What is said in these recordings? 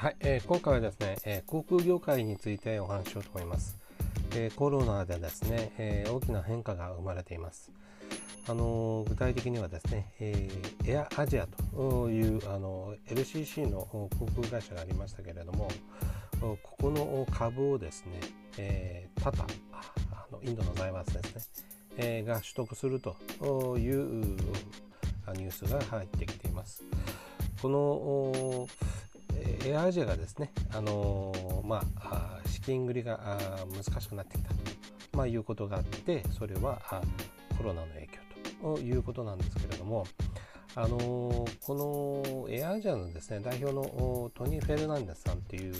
はい、えー、今回はですね、えー、航空業界についてお話ししようと思います。えー、コロナでですね、え大きな変化が生まれています。あの具体的にはですね、えエアアジアというあの LCC の航空会社がありましたけれども、ここの株をですね、えタタあのインドの財閥ですね、えが取得するというニュースが入ってきています。このエアアジアがですね、あのー、まあ、資金繰りが難しくなってきたと、まあ、いうことがあってそれはコロナの影響ということなんですけれども、あのー、このエアアジアのですね代表のトニー・フェルナンデスさんという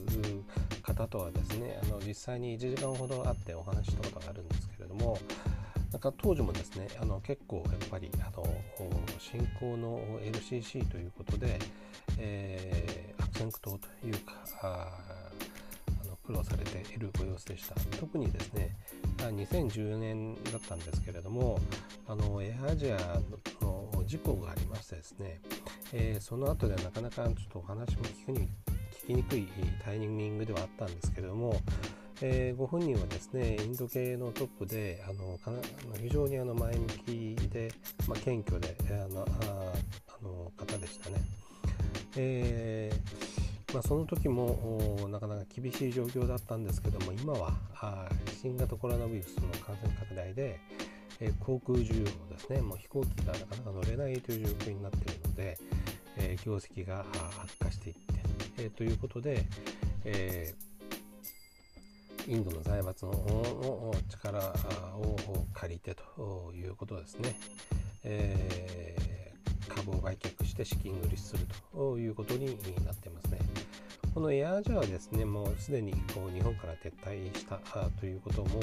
方とはですねあの実際に1時間ほど会ってお話したことがあるんですけれどもなんか当時もですねあの結構やっぱりあの新興の LCC ということで、えー、苦闘というかあの苦労されているご様子でした特にですね2014年だったんですけれどもあのエアアジアの事故がありましてですね、えー、その後でなかなかちょっとお話も聞くに聞きにくいタイミングではあったんですけれどもえー、ご本人はですねインド系のトップであのかな非常にあの前向きで、まあ、謙虚であのあの方でしたね。えー、まあ、その時もなかなか厳しい状況だったんですけども今は新型コロナウイルスの感染拡大で、えー、航空需要ですねもう飛行機がなかなか乗れないという状況になっているので、えー、業績が悪化していって、えー、ということで、えインドの財閥の力を借りてということですね、えー、して資金繰りするということになってますね。このエアージャはですね、もうすでにこう日本から撤退したということも、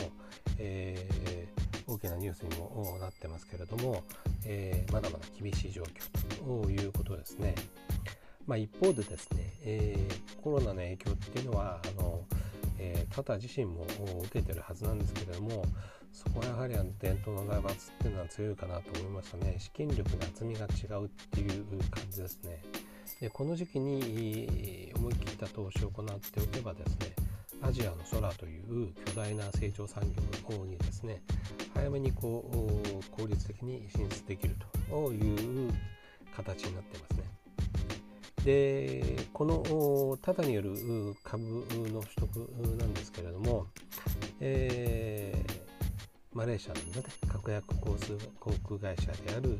えー、大きなニュースにもなってますけれども、えー、まだまだ厳しい状況ということですね。まあ、一方でですね、えー、コロナの影響っていうのはあのえー、タタ自身も受けてるはずなんですけれどもそこはやはりあの伝統の財閥っていうのは強いかなと思いましたね。資金力の厚みが違うっていう感じですね。でこの時期に思い切った投資を行っておけばですねアジアの空という巨大な成長産業にですね早めにこう効率的に進出できるという形になってますね。でこのタダによる株の取得なんですけれども、えー、マレーシアの、ね、格安航空会社である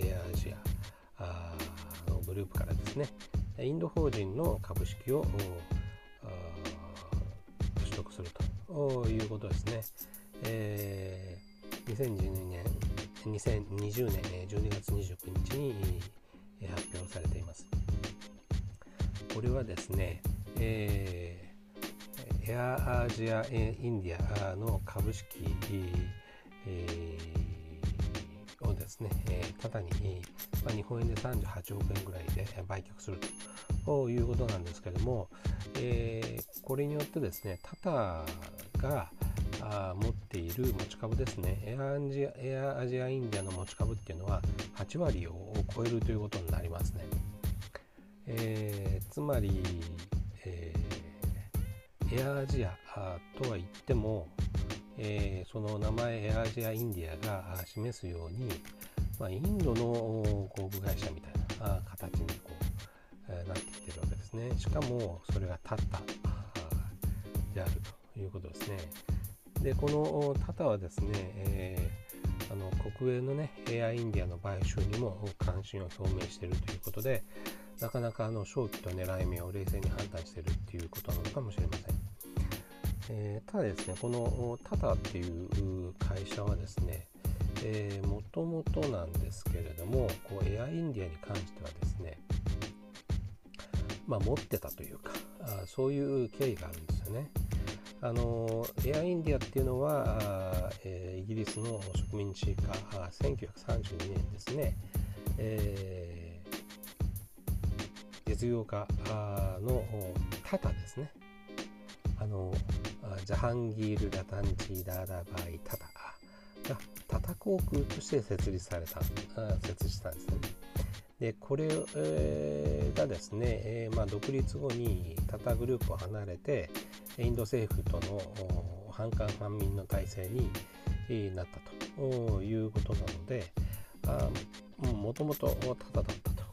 エアアジアのグループからですねインド法人の株式を取得するということですね。えー、2012年2020年12月29日に発表されています。これはですね、えー、エアアジアインディアの株式、えー、をですね、えー、ただに、まあ、日本円で38億円ぐらいで売却するということなんですけれども、えー、これによってですね、タタがあ持っている持ち株ですねエアアジア、エアアジアインディアの持ち株っていうのは8割を超えるということになりますね。えー、つまり、えー、エアアジアとは言っても、えー、その名前エアアジアインディアが示すように、まあ、インドの航空会社みたいな形にこう、えー、なってきてるわけですね。しかもそれがタタであるということですね。でこのタタはですね、えー、あの国営のねエアインディアの買収にも関心を表明しているということでなかなかあの勝機と狙い目を冷静に判断してるっていうことなのかもしれません。えー、ただですね、このタタっていう会社はですね、もともとなんですけれども、こうエアインディアに関してはですね、まあ、持ってたというかあ、そういう経緯があるんですよね。あのエアインディアっていうのは、えー、イギリスの植民地下1932年ですね、えー実業家のタタですね。あのジャハンギール・ラタンチー・ダーダバイ・タタがタタ航空として設立された設立したんですね。でこれ、え、がですね、えまあ、独立後にタタグループを離れてインド政府との反韓反民の体制になったということなのでもともとタダだったと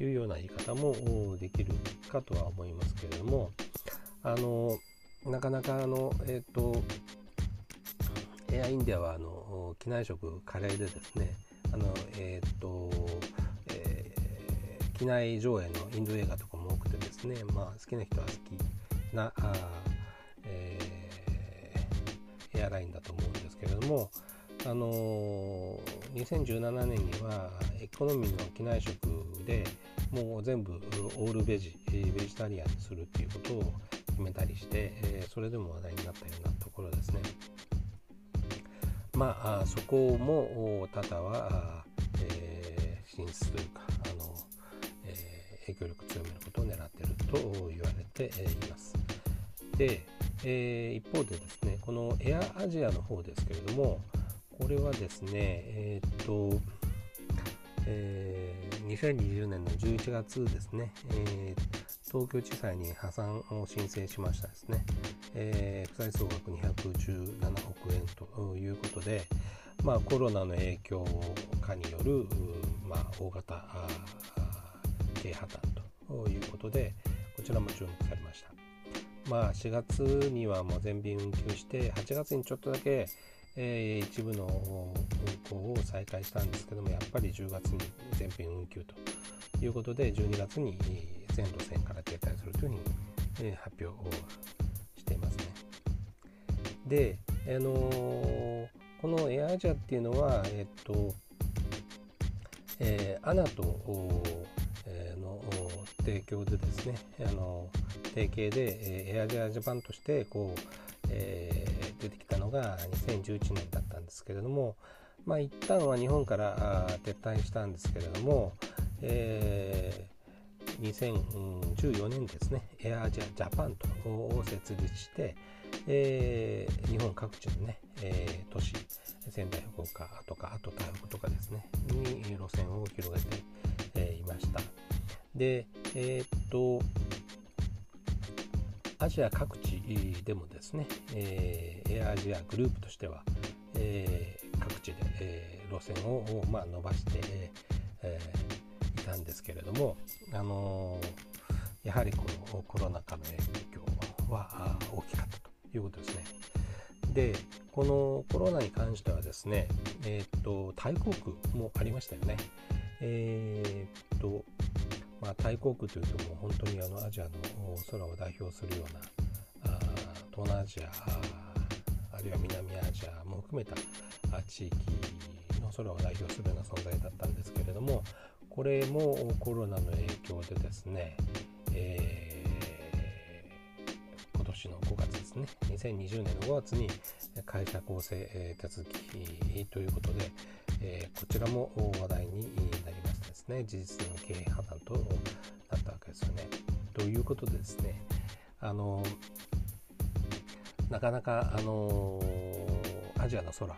いうような言い方もできるかとは思いますけれどもあのなかなかあのえっ、ー、とエアインディアはあの機内食カレーでですねあのえっ、ー、と、えー、機内上映のインド映画とかも多くてですねまあ好きな人は好きなあ、え、エアラインだと思うんですけれどもあの2017年にはエコノミーの機内食でもう全部オールベジベジタリアンにするっていうことを決めたりして、え、それでも話題になったようなところですね。まあ、そこもタタは、えー、進出というかあの、えー、影響力強めることを狙っていると言われています。で、えー、一方でですねこのエアアジアの方ですけれどもこれはですねえっ、と、えー、2020年の11月ですね、えー東京地裁に破産を申請しましたですね、えー、負債総額217億円ということで、まあ、コロナの影響下による、まあ、大型経破綻ということでこちらも注目されました。まあ、4月にはもう全便運休して8月にちょっとだけ、えー、一部の運行を再開したんですけどもやっぱり10月に全便運休ということで12月に全路線から停滞するというふうに、え発表をしていますね。で、あのー、このエアアジアっていうのは、えっと、えー、アナと、えー、の提供でですね、あの提携で、えー、エアジアジャパンとしてこう、えー、出てきたのが2011年だったんですけれども、まあ、一旦は日本から撤退したんですけれども、え2014年ですね、エアアジアジャパンとを設立して、えー、日本各地のね、えー、都市、仙台、福岡とか、あと台北とかですね、に路線を広げて、えー、いました。で、えー、っと、アジア各地でもですね、えー、エアアジアグループとしては、えー、各地で、えー、路線を、まあ、伸ばして、えーたんですけれども、あのー、やはりこのコロナ禍の影響は大きかったということですね。で、このコロナに関してはですね、えー、っと、タイ航空もありましたよね。えー、と、まあ、タイ航空というともう本当にあのアジアの空を代表するような東南アジアあるいは南アジアも含めた地域の空を代表するような存在だったんですけれどもこれもコロナの影響でですね、えー、今年の5月ですね、2020年の5月に会社構成手続きということで、えー、こちらも話題になりましてですね、事実の経営破綻となったわけですよね。ということでですね、あのなかなかあのアジアの空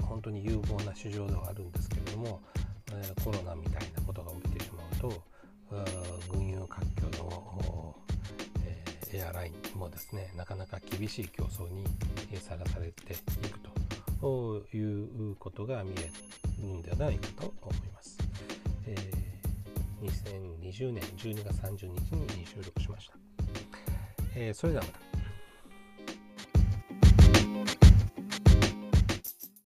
本当に有望な市場ではあるんですけれどもコロナみたいなことが起きてしまうと軍友割拠の、えエアラインもですねなかなか厳しい競争にさらされていくということが見えるんではないかと思います。えー、2020年12月30日に収録しました。えー、それではまた。